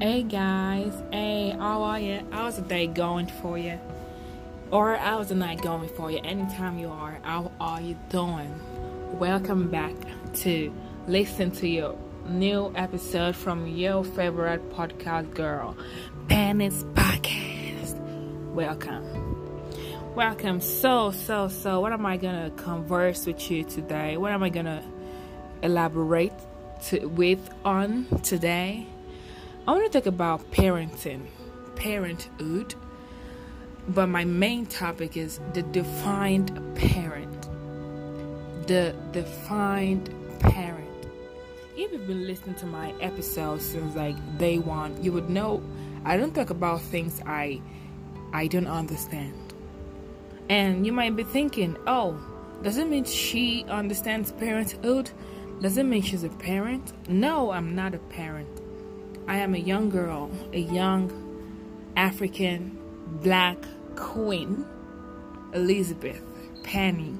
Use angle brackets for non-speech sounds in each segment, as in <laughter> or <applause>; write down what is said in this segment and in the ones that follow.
Hey guys, hey, how are you? How's the day going for you? Or how's the night going for you? Anytime you are, how are you doing? Welcome back to listen to your new episode from your favorite podcast girl, Penny's Podcast. Welcome. Welcome. So, so, so, what am I gonna converse with you today? What am I gonna elaborate to, with on today? I want to talk about parenting, parenthood, but my main topic is the defined parent. The defined parent. If you've been listening to my episodes since like day one, you would know I don't talk about things I I don't understand. And you might be thinking, oh, does it mean she understands parenthood? Does it mean she's a parent? No, I'm not a parent. I am a young girl, a young African black queen, Elizabeth, Penny,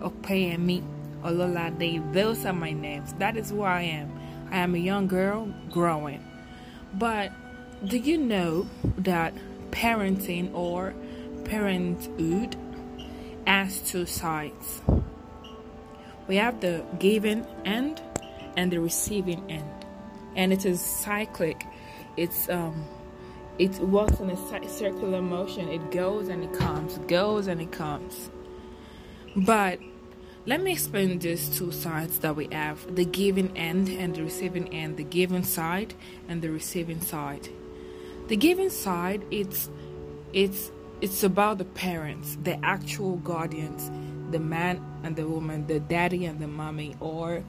Opeyemi, Ololade. Those are my names. That is who I am. I am a young girl growing. But do you know that parenting or parenthood has two sides? We have the giving end and the receiving end and it is cyclic. It's um, it works in a circular motion. It goes and it comes, goes and it comes. But let me explain these two sides that we have: the giving end and the receiving end. The giving side and the receiving side. The giving side, it's it's it's about the parents, the actual guardians, the man and the woman, the daddy and the mommy, or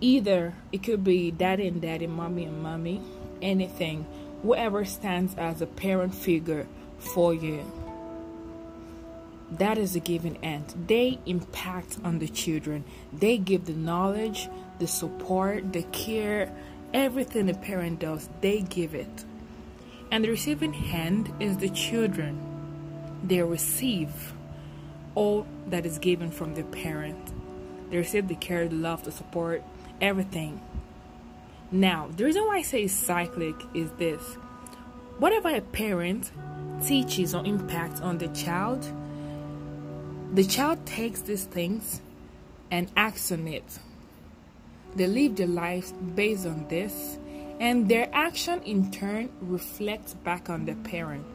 either it could be daddy and daddy, mommy and mommy, anything, whoever stands as a parent figure for you. That is a giving end. They impact on the children. They give the knowledge, the support, the care, everything the parent does, they give it. And the receiving hand is the children. They receive all that is given from the parent. They receive the care, the love, the support, everything. Now, the reason why I say cyclic is this whatever a parent teaches or impacts on the child, the child takes these things and acts on it. They live their lives based on this, and their action in turn reflects back on the parent.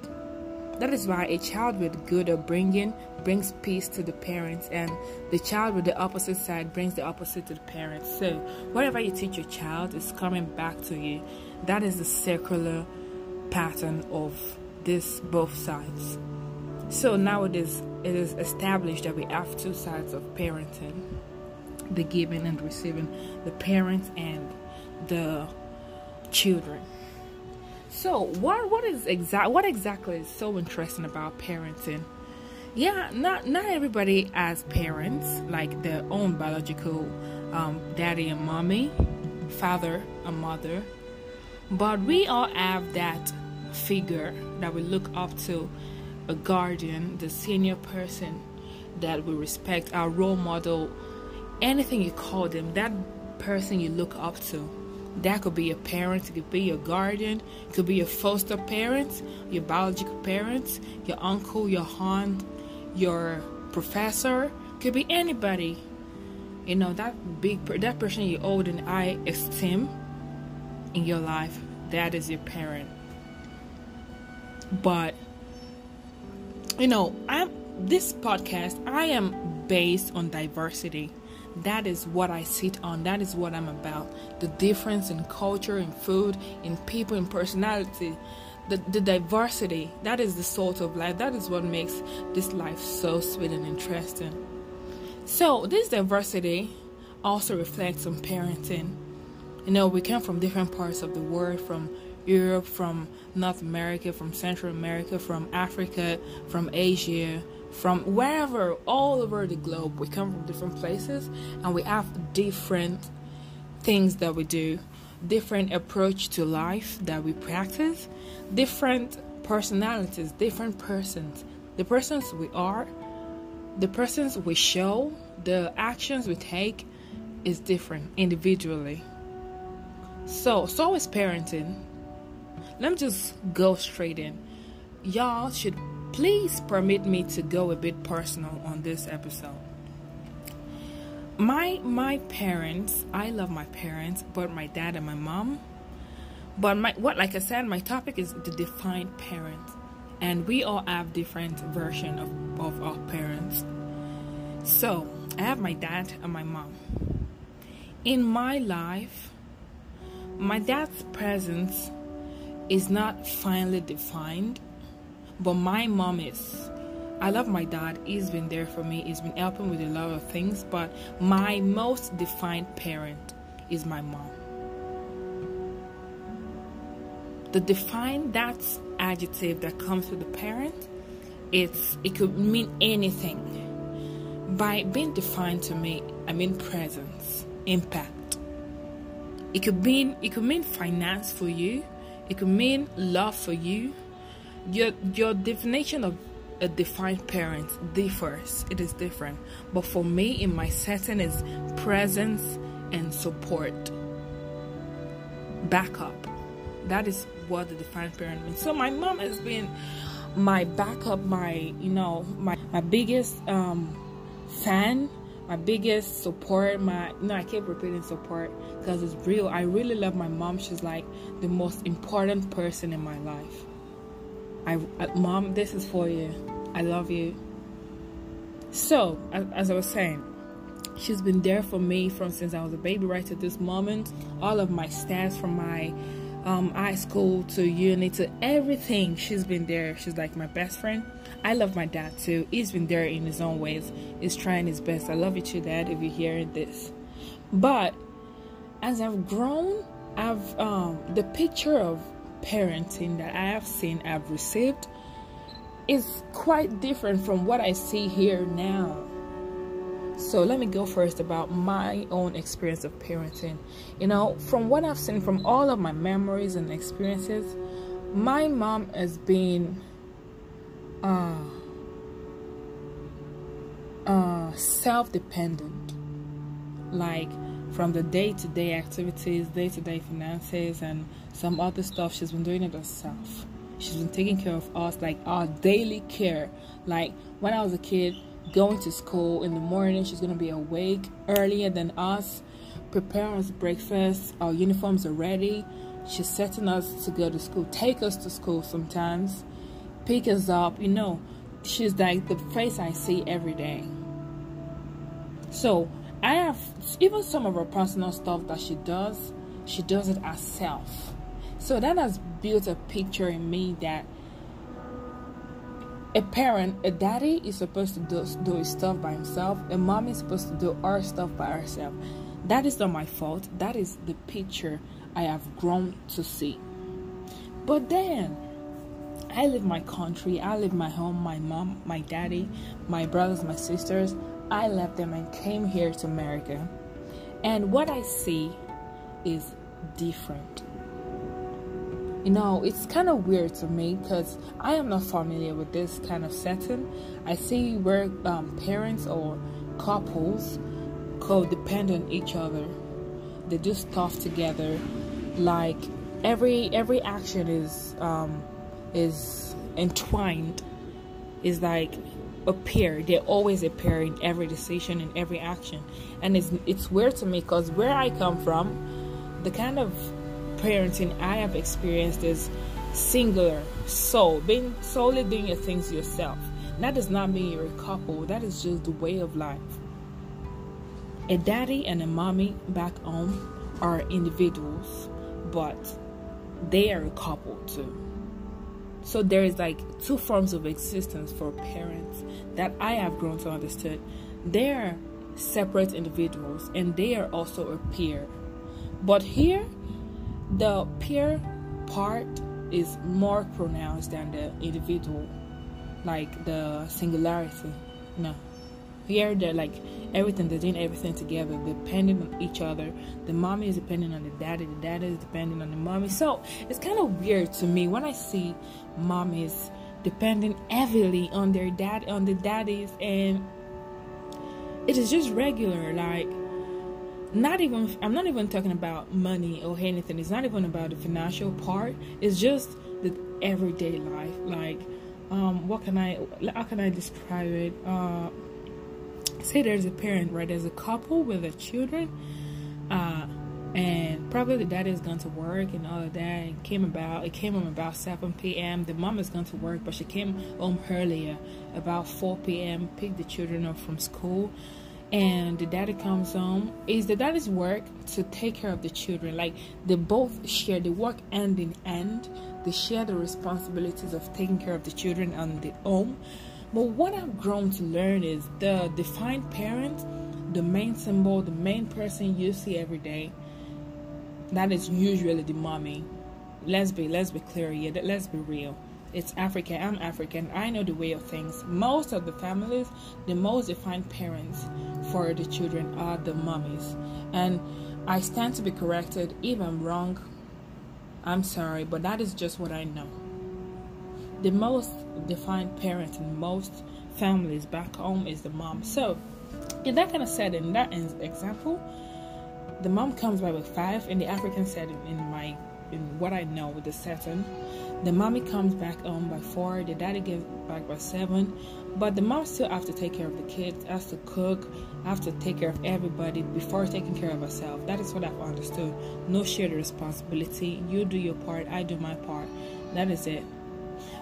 That is why a child with good upbringing brings peace to the parents, and the child with the opposite side brings the opposite to the parents. So, whatever you teach your child is coming back to you. That is the circular pattern of this both sides. So now it is it is established that we have two sides of parenting: the giving and receiving, the parents and the children. So, what what is exact what exactly is so interesting about parenting? Yeah, not not everybody as parents like their own biological um, daddy and mommy, father and mother, but we all have that figure that we look up to, a guardian, the senior person that we respect, our role model, anything you call them, that person you look up to that could be your parents, it could be your guardian, it could be your foster parents, your biological parents, your uncle, your aunt, your professor, it could be anybody. You know that big that person you hold in high esteem in your life. That is your parent. But you know, I'm this podcast. I am based on diversity that is what I sit on. That is what I'm about. The difference in culture, in food, in people, in personality, the, the diversity. That is the sort of life. That is what makes this life so sweet and interesting. So, this diversity also reflects on parenting. You know, we come from different parts of the world, from Europe, from North America, from Central America, from Africa, from Asia, from wherever, all over the globe. We come from different places and we have different things that we do, different approach to life that we practice, different personalities, different persons. The persons we are, the persons we show, the actions we take is different individually. So, so is parenting. let me just go straight in. Y'all should please permit me to go a bit personal on this episode. My my parents, I love my parents, but my dad and my mom. But my what like I said, my topic is the defined parent. And we all have different version of, of our parents. So I have my dad and my mom. In my life, my dad's presence is not finally defined, but my mom is. I love my dad. He's been there for me. He's been helping with a lot of things, but my most defined parent is my mom. The defined that adjective that comes with the parent, it's it could mean anything. By being defined to me, I mean presence, impact. It could mean it could mean finance for you. It could mean love for you. Your your definition of a defined parent differs. It is different. But for me, in my setting, is presence and support. Backup. That is what the defined parent means. So my mom has been my backup, my you know, my my biggest um fan, my biggest support, my you know, I keep repeating support because it's real. I really love my mom. She's like the most important person in my life. I, uh, mom, this is for you. I love you. So, as, as I was saying, she's been there for me from since I was a baby right to this moment. All of my stats from my um, high school to uni to everything, she's been there. She's like my best friend. I love my dad too. He's been there in his own ways. He's trying his best. I love you too, Dad, if you're hearing this. But as I've grown, I've um, the picture of parenting that I have seen, I've received, is quite different from what I see here now. So let me go first about my own experience of parenting. You know, from what I've seen from all of my memories and experiences, my mom has been uh, uh, self-dependent. Like from the day-to-day activities, day-to-day finances, and some other stuff, she's been doing it herself. She's been taking care of us, like our daily care. Like when I was a kid, going to school in the morning. She's gonna be awake earlier than us, prepare us breakfast. Our uniforms are ready. She's setting us to go to school, take us to school sometimes, pick us up. You know, she's like the face I see every day. So I have even some of her personal stuff that she does. She does it herself. So that has built a picture in me that a parent, a daddy is supposed to do, do his stuff by himself. A mom is supposed to do our stuff by herself. That is not my fault. That is the picture I have grown to see. But then, I live my country. I live my home. My mom, my daddy, my brothers, my sisters. I left them and came here to America. And what I see is different. You know it's kind of weird to me because i am not familiar with this kind of setting. I see where um, parents or couples co-depend on each other. They do stuff together. Like every every action is um is entwined. Is like a pair they always a pair in every decision in every action and it's it's weird to me because where i come from the kind of parenting I have experienced is singular, sole, being solely doing your things yourself. That does not mean you're a couple, that is just the way of life. A daddy and a mommy back home are individuals, but they are a couple too. So there is like two forms of existence for parents that I have grown to understand. They are separate individuals and they are also a peer. But here the peer part is more pronounced than the individual, like the singularity. No. Here they're like everything, they're doing everything together, depending on each other. The mommy is depending on the daddy, the daddy is depending on the mommy. So it's kind of weird to me when I see mommies depending heavily on their dad on the daddies and it is just regular like not even I'm not even talking about money or anything. It's not even about the financial part. It's just the everyday life. Like, um, what can I how can I describe it? Uh, say there's a parent, right? There's a couple with their children, uh, and probably the dad is going to work and all of that. And came about it came home about 7 p.m. The mom is going to work, but she came home earlier, about 4 p.m. Picked the children up from school and the daddy comes home is the daddy's work to take care of the children like they both share the work end in end they share the responsibilities of taking care of the children and the home but what i've grown to learn is the defined parent the main symbol the main person you see every day that is usually the mommy let's be let's be clear here let's be real it's African. I'm African. I know the way of things. Most of the families, the most defined parents for the children are the mummies. And I stand to be corrected. If I'm wrong, I'm sorry, but that is just what I know. The most defined parent in most families back home is the mom. So, in that kind of setting, that example, the mom comes by with five. In the African setting, in my in what I know with the setting, the mommy comes back home by four, the daddy gets back by seven, but the mom still has to take care of the kids, has to cook, has to take care of everybody before taking care of herself. That is what I've understood. No shared responsibility. You do your part, I do my part. That is it.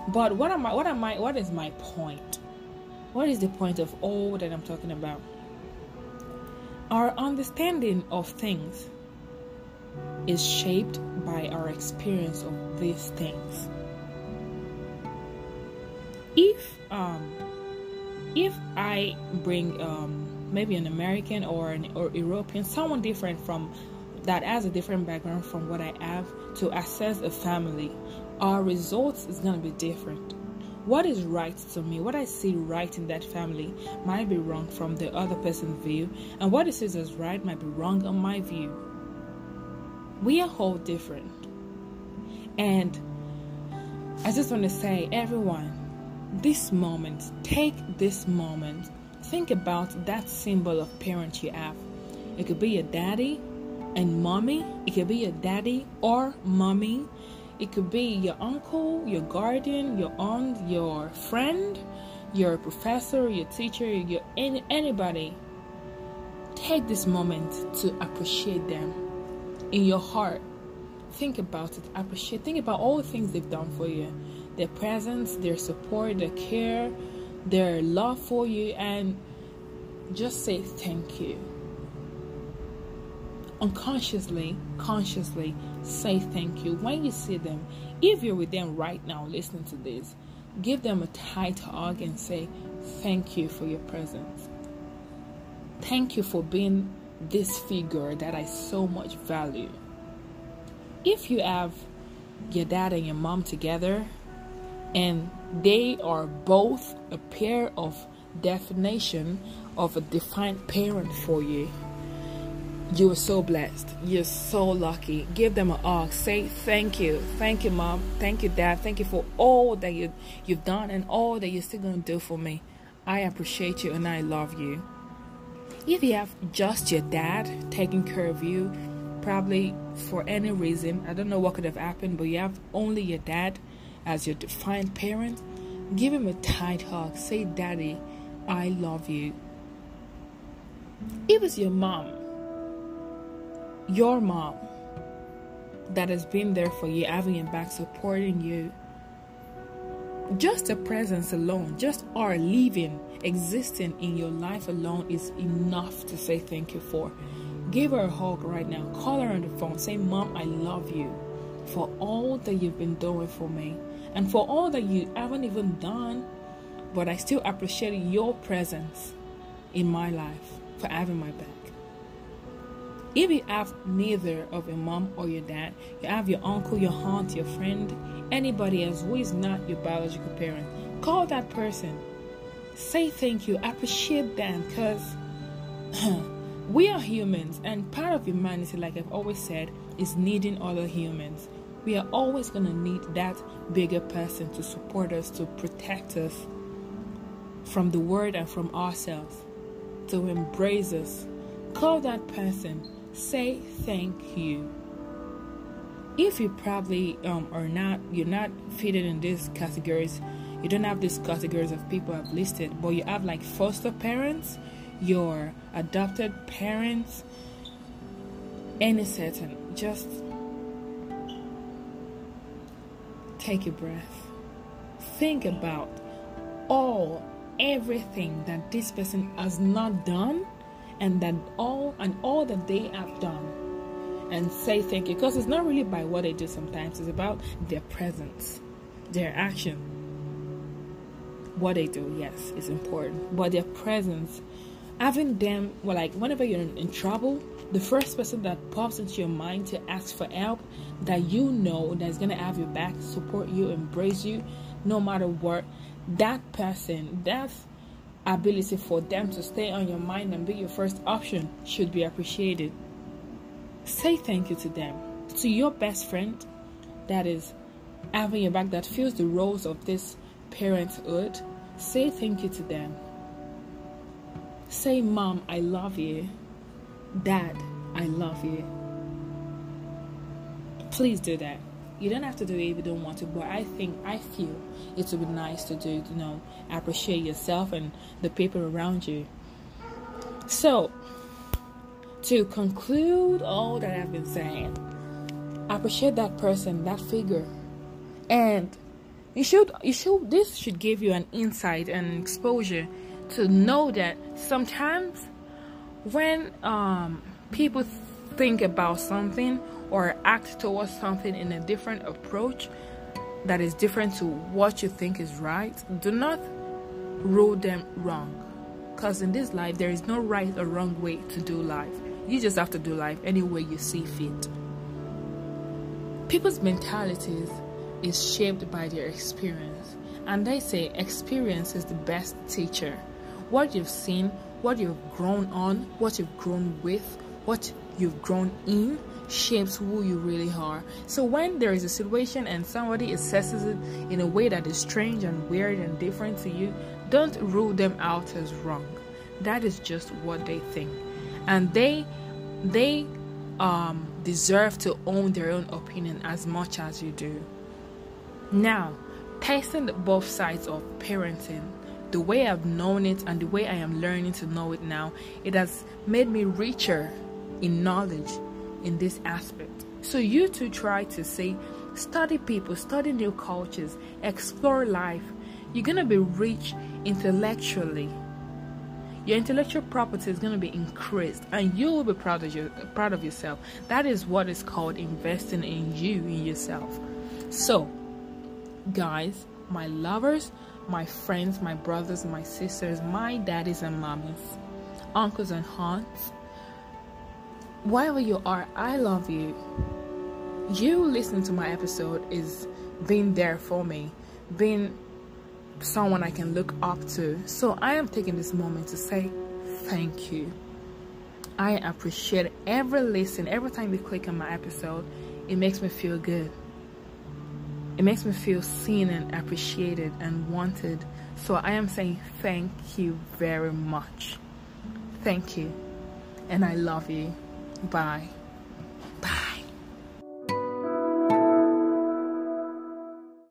But what am I what am I what is my point? What is the point of all that I'm talking about? Our understanding of things is shaped by our experience of these things. If um, if I bring um, maybe an American or an or European, someone different from that has a different background from what I have to assess a family, our results is gonna be different. What is right to me, what I see right in that family, might be wrong from the other person's view, and what says is right might be wrong on my view we are all different. And I just want to say, everyone, this moment, take this moment, think about that symbol of parent you have. It could be your daddy and mommy, it could be your daddy or mommy, it could be your uncle, your guardian, your aunt, your friend, your professor, your teacher, your any, anybody. Take this moment to appreciate them in your heart. Think about it, appreciate, think about all the things they've done for you their presence, their support, their care, their love for you, and just say thank you. Unconsciously, consciously say thank you when you see them. If you're with them right now listening to this, give them a tight hug and say thank you for your presence. Thank you for being this figure that I so much value. If you have your dad and your mom together and they are both a pair of definition of a defined parent for you, you are so blessed. You're so lucky. Give them a hug. Say thank you. Thank you, mom. Thank you, dad. Thank you for all that you, you've done and all that you're still going to do for me. I appreciate you and I love you. If you have just your dad taking care of you, probably for any reason, I don't know what could have happened, but you have only your dad as your defined parent, give him a tight hug. Say, Daddy, I love you. If it's your mom, your mom, that has been there for you, having your back, supporting you, just a presence alone, just our living, existing in your life alone is enough to say thank you for. Give her a hug right now. Call her on the phone. Say, Mom, I love you for all that you've been doing for me and for all that you haven't even done, but I still appreciate your presence in my life for having my back. If you have neither of your mom or your dad, you have your uncle, your aunt, your friend, anybody else who is not your biological parent, call that person. Say thank you, appreciate them because <clears throat> we are humans, and part of humanity, like I've always said, is needing other humans. We are always going to need that bigger person to support us, to protect us from the world and from ourselves, to embrace us. Call that person say thank you. If you probably um, are not, you're not fitted in these categories. You don't have these categories of people I've listed, but you have like foster parents, your adopted parents, any certain. Just take a breath. Think about all everything that this person has not done and that all and all that they have done and say thank you. Because it's not really by what they do sometimes it's about their presence their action. What they do yes is important. But their presence having them well like whenever you're in, in trouble the first person that pops into your mind to ask for help that you know that's gonna have your back support you embrace you no matter what that person, that ability for them to stay on your mind and be your first option should be appreciated. Say thank you to them. To your best friend that is having your back, that feels the roles of this parenthood, say thank you to them. Say, Mom, I love you. Dad, I love you. Please do that you don't have to do it if you don't want to but i think i feel it would be nice to do you know appreciate yourself and the people around you. So to conclude all that i've been saying appreciate that person that figure. And you should you should this should give you an insight and exposure to know that sometimes when um, people think about something or act towards something in a different approach that is different to what you think is right, do not rule them wrong. Because in this life, there is no right or wrong way to do life. You just have to do life any way you see fit. People's mentalities is shaped by their experience. And they say experience is the best teacher. What you've seen, what you've grown on, what you've grown with, what you've grown in shapes who you really are. So when there is a situation and somebody assesses it in a way that is strange and weird and different to you, don't rule them out as wrong. That is just what they think. And they they um deserve to own their own opinion as much as you do. Now, tasting both sides of parenting, the way I've known it and the way I am learning to know it now, it has made me richer in knowledge in this aspect. So you too try to say, study people, study new cultures, explore life. You're gonna be rich intellectually. Your intellectual property is gonna be increased, and you will be proud of your proud of yourself. That is what is called investing in you, in yourself. So, guys, my lovers, my friends, my brothers, my sisters, my daddies and mommies, uncles and aunts, wherever you are, I love you. You listening to my episode is being there for me, being someone I can look up to. So I am taking this moment to say thank you. I appreciate every listen, every time you click on my episode, it makes me feel good. It makes me feel seen and appreciated and wanted. So I am saying thank you very much. Thank you. And I love you. Bye.